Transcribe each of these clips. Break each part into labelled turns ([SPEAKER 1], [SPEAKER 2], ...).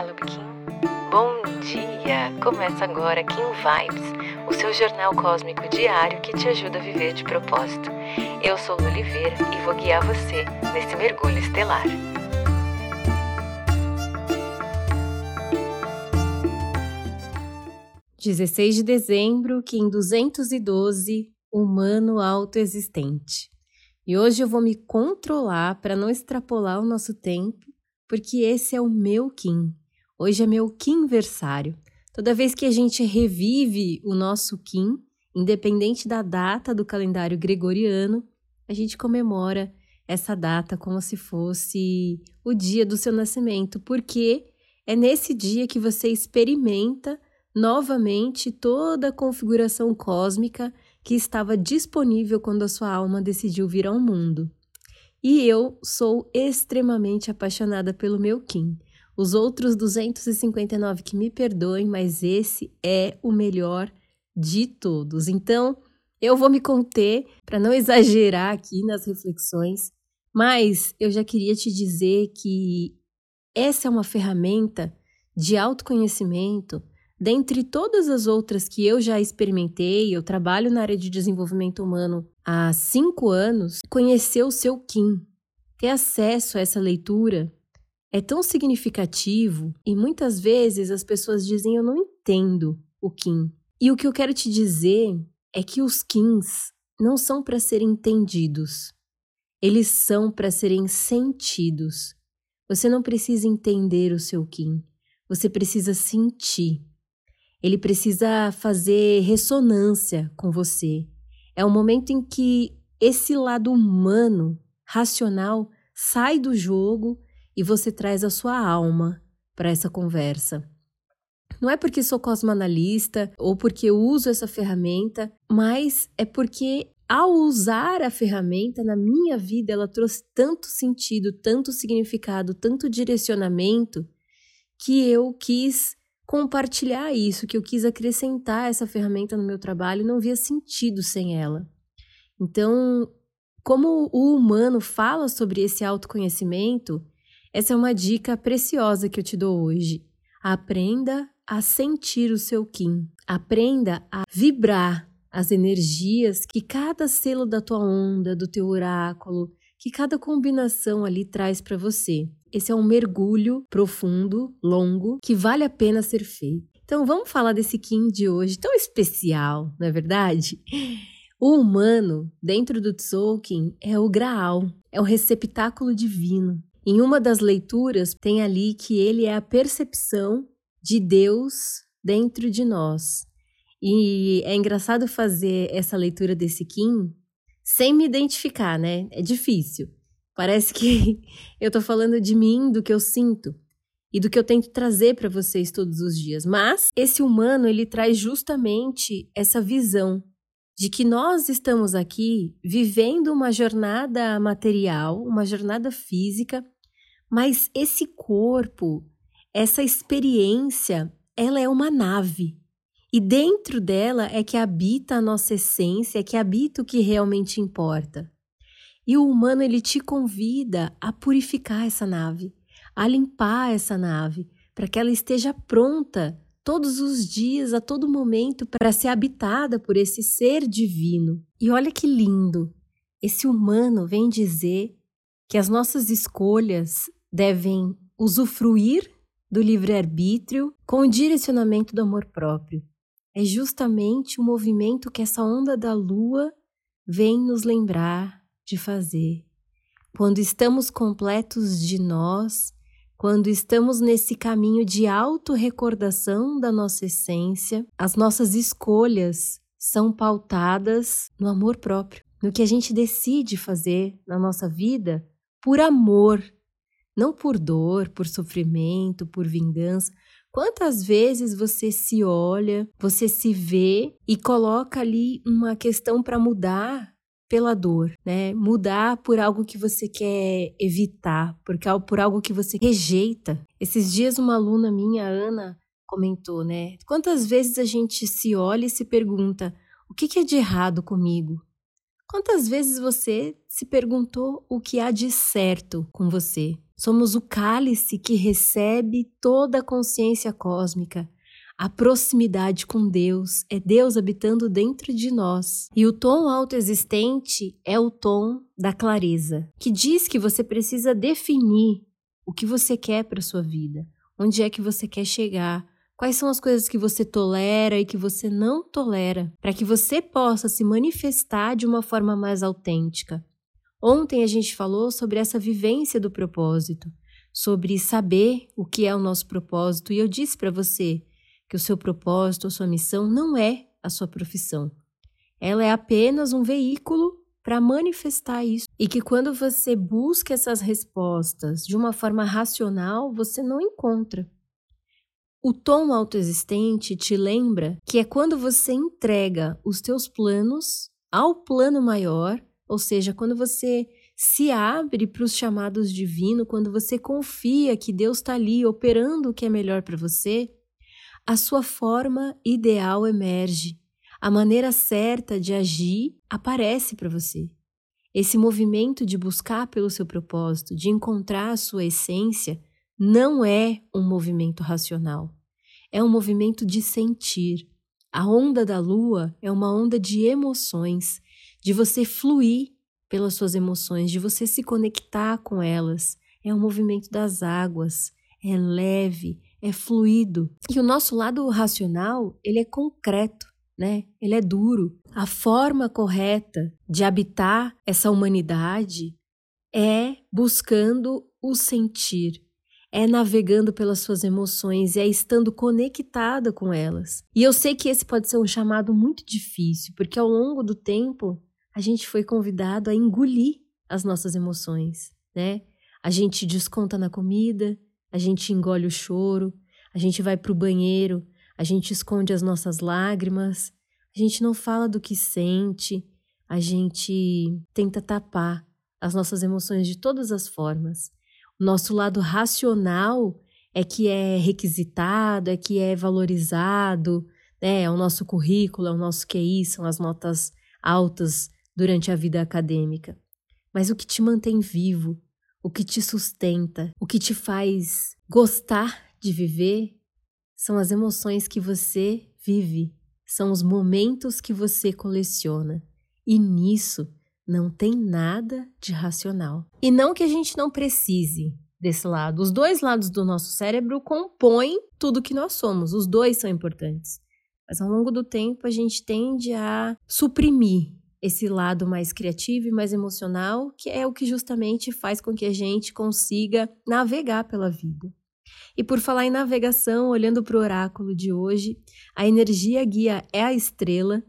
[SPEAKER 1] Olá, Kim. Bom dia! Começa agora Kim Vibes, o seu jornal cósmico diário que te ajuda a viver de propósito. Eu sou Lu Oliveira e vou guiar você nesse mergulho estelar.
[SPEAKER 2] Dezesseis de dezembro, Kim 212, humano autoexistente. E hoje eu vou me controlar para não extrapolar o nosso tempo porque esse é o meu Kim. Hoje é meu Kimversário. Toda vez que a gente revive o nosso Kim, independente da data do calendário gregoriano, a gente comemora essa data como se fosse o dia do seu nascimento, porque é nesse dia que você experimenta novamente toda a configuração cósmica que estava disponível quando a sua alma decidiu vir ao mundo. E eu sou extremamente apaixonada pelo meu Kim. Os outros 259 que me perdoem, mas esse é o melhor de todos. Então, eu vou me conter para não exagerar aqui nas reflexões, mas eu já queria te dizer que essa é uma ferramenta de autoconhecimento Dentre todas as outras que eu já experimentei, eu trabalho na área de desenvolvimento humano há cinco anos, conhecer o seu Kim, ter acesso a essa leitura é tão significativo e muitas vezes as pessoas dizem eu não entendo o Kim. E o que eu quero te dizer é que os Kins não são para serem entendidos. Eles são para serem sentidos. Você não precisa entender o seu Kim. Você precisa sentir. Ele precisa fazer ressonância com você. É um momento em que esse lado humano, racional, sai do jogo e você traz a sua alma para essa conversa. Não é porque sou cosmoanalista ou porque uso essa ferramenta, mas é porque ao usar a ferramenta na minha vida, ela trouxe tanto sentido, tanto significado, tanto direcionamento, que eu quis compartilhar isso, que eu quis acrescentar essa ferramenta no meu trabalho e não via sentido sem ela. Então, como o humano fala sobre esse autoconhecimento, essa é uma dica preciosa que eu te dou hoje. Aprenda a sentir o seu Kim. Aprenda a vibrar as energias que cada selo da tua onda, do teu oráculo, que cada combinação ali traz para você. Esse é um mergulho profundo, longo, que vale a pena ser feito. Então vamos falar desse Kim de hoje, tão especial, não é verdade? O humano, dentro do Tzolk'in, é o Graal, é o receptáculo divino. Em uma das leituras, tem ali que ele é a percepção de Deus dentro de nós. E é engraçado fazer essa leitura desse Kim sem me identificar, né? É difícil. Parece que eu tô falando de mim, do que eu sinto e do que eu tento trazer para vocês todos os dias. Mas esse humano, ele traz justamente essa visão de que nós estamos aqui vivendo uma jornada material, uma jornada física, mas esse corpo, essa experiência, ela é uma nave. E dentro dela é que habita a nossa essência, é que habita o que realmente importa. E o humano ele te convida a purificar essa nave, a limpar essa nave, para que ela esteja pronta todos os dias, a todo momento, para ser habitada por esse ser divino. E olha que lindo! Esse humano vem dizer que as nossas escolhas devem usufruir do livre-arbítrio com o direcionamento do amor próprio. É justamente o movimento que essa onda da lua vem nos lembrar de fazer. Quando estamos completos de nós, quando estamos nesse caminho de autorrecordação da nossa essência, as nossas escolhas são pautadas no amor próprio, no que a gente decide fazer na nossa vida por amor, não por dor, por sofrimento, por vingança. Quantas vezes você se olha, você se vê e coloca ali uma questão para mudar pela dor, né? Mudar por algo que você quer evitar, por, por algo que você rejeita. Esses dias uma aluna minha, Ana, comentou, né? Quantas vezes a gente se olha e se pergunta: o que, que é de errado comigo? Quantas vezes você se perguntou o que há de certo com você? Somos o cálice que recebe toda a consciência cósmica. A proximidade com Deus é Deus habitando dentro de nós. E o tom autoexistente é o tom da clareza, que diz que você precisa definir o que você quer para sua vida, onde é que você quer chegar, quais são as coisas que você tolera e que você não tolera, para que você possa se manifestar de uma forma mais autêntica. Ontem a gente falou sobre essa vivência do propósito, sobre saber o que é o nosso propósito, e eu disse para você que o seu propósito, a sua missão não é a sua profissão. Ela é apenas um veículo para manifestar isso. E que quando você busca essas respostas de uma forma racional, você não encontra. O tom autoexistente te lembra que é quando você entrega os teus planos ao plano maior ou seja, quando você se abre para os chamados divinos, quando você confia que Deus está ali operando o que é melhor para você, a sua forma ideal emerge. A maneira certa de agir aparece para você. Esse movimento de buscar pelo seu propósito, de encontrar a sua essência, não é um movimento racional. É um movimento de sentir. A onda da lua é uma onda de emoções de você fluir pelas suas emoções, de você se conectar com elas. É o movimento das águas, é leve, é fluido. E o nosso lado racional, ele é concreto, né? Ele é duro. A forma correta de habitar essa humanidade é buscando o sentir, é navegando pelas suas emoções, é estando conectada com elas. E eu sei que esse pode ser um chamado muito difícil, porque ao longo do tempo a gente foi convidado a engolir as nossas emoções, né? A gente desconta na comida, a gente engole o choro, a gente vai para o banheiro, a gente esconde as nossas lágrimas, a gente não fala do que sente, a gente tenta tapar as nossas emoções de todas as formas. O nosso lado racional é que é requisitado, é que é valorizado, né? É o nosso currículo, é o nosso QI, são as notas altas durante a vida acadêmica, mas o que te mantém vivo, o que te sustenta, o que te faz gostar de viver são as emoções que você vive, são os momentos que você coleciona. E nisso não tem nada de racional. E não que a gente não precise desse lado. Os dois lados do nosso cérebro compõem tudo que nós somos. Os dois são importantes. Mas ao longo do tempo a gente tende a suprimir esse lado mais criativo e mais emocional, que é o que justamente faz com que a gente consiga navegar pela vida. E por falar em navegação, olhando para o oráculo de hoje, a energia guia é a estrela,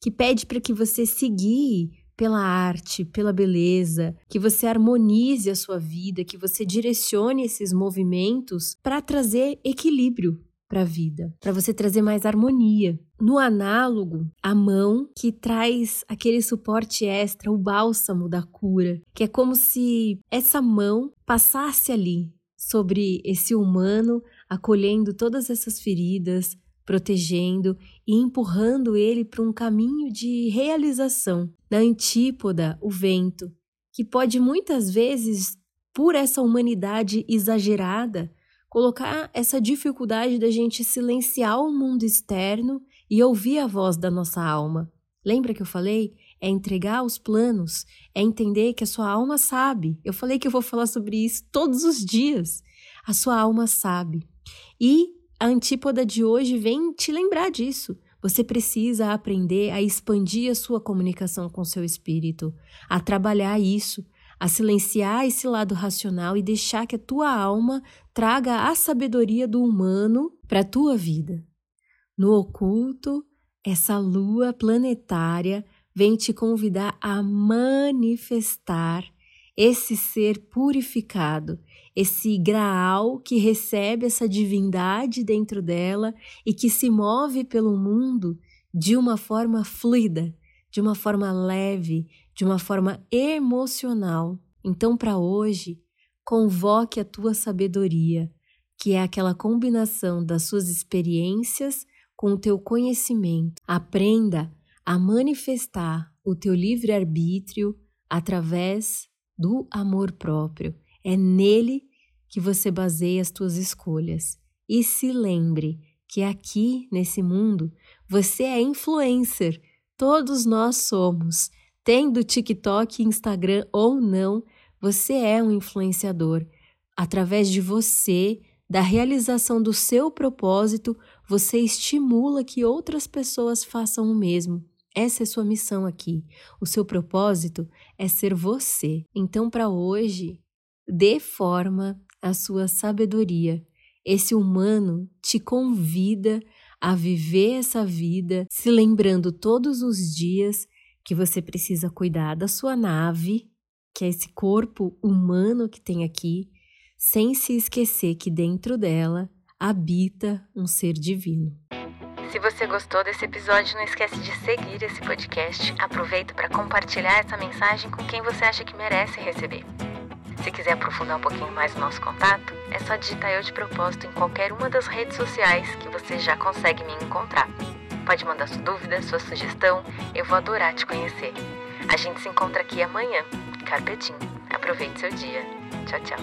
[SPEAKER 2] que pede para que você guie pela arte, pela beleza, que você harmonize a sua vida, que você direcione esses movimentos para trazer equilíbrio para a vida, para você trazer mais harmonia. No análogo, a mão que traz aquele suporte extra, o bálsamo da cura, que é como se essa mão passasse ali sobre esse humano, acolhendo todas essas feridas, protegendo e empurrando ele para um caminho de realização. Na antípoda, o vento, que pode muitas vezes, por essa humanidade exagerada, colocar essa dificuldade da gente silenciar o mundo externo e ouvir a voz da nossa alma. Lembra que eu falei? É entregar os planos, é entender que a sua alma sabe. Eu falei que eu vou falar sobre isso todos os dias. A sua alma sabe. E a antípoda de hoje vem te lembrar disso. Você precisa aprender a expandir a sua comunicação com seu espírito, a trabalhar isso, a silenciar esse lado racional e deixar que a tua alma traga a sabedoria do humano para a tua vida. No oculto, essa lua planetária vem te convidar a manifestar esse ser purificado, esse graal que recebe essa divindade dentro dela e que se move pelo mundo de uma forma fluida, de uma forma leve, de uma forma emocional. Então, para hoje, convoque a tua sabedoria, que é aquela combinação das suas experiências com o teu conhecimento. Aprenda a manifestar o teu livre-arbítrio através do amor próprio. É nele que você baseia as suas escolhas. E se lembre que aqui nesse mundo você é influencer. Todos nós somos. Tendo TikTok, Instagram ou não, você é um influenciador. Através de você, da realização do seu propósito, você estimula que outras pessoas façam o mesmo. Essa é sua missão aqui. O seu propósito é ser você. Então, para hoje, dê forma à sua sabedoria. Esse humano te convida a viver essa vida, se lembrando todos os dias que você precisa cuidar da sua nave, que é esse corpo humano que tem aqui, sem se esquecer que dentro dela habita um ser divino.
[SPEAKER 1] Se você gostou desse episódio, não esquece de seguir esse podcast. Aproveita para compartilhar essa mensagem com quem você acha que merece receber. Se quiser aprofundar um pouquinho mais o nosso contato, é só digitar eu de propósito em qualquer uma das redes sociais que você já consegue me encontrar. Pode mandar sua dúvida, sua sugestão, eu vou adorar te conhecer. A gente se encontra aqui amanhã. Carpetinho. Aproveite seu dia. Tchau, tchau.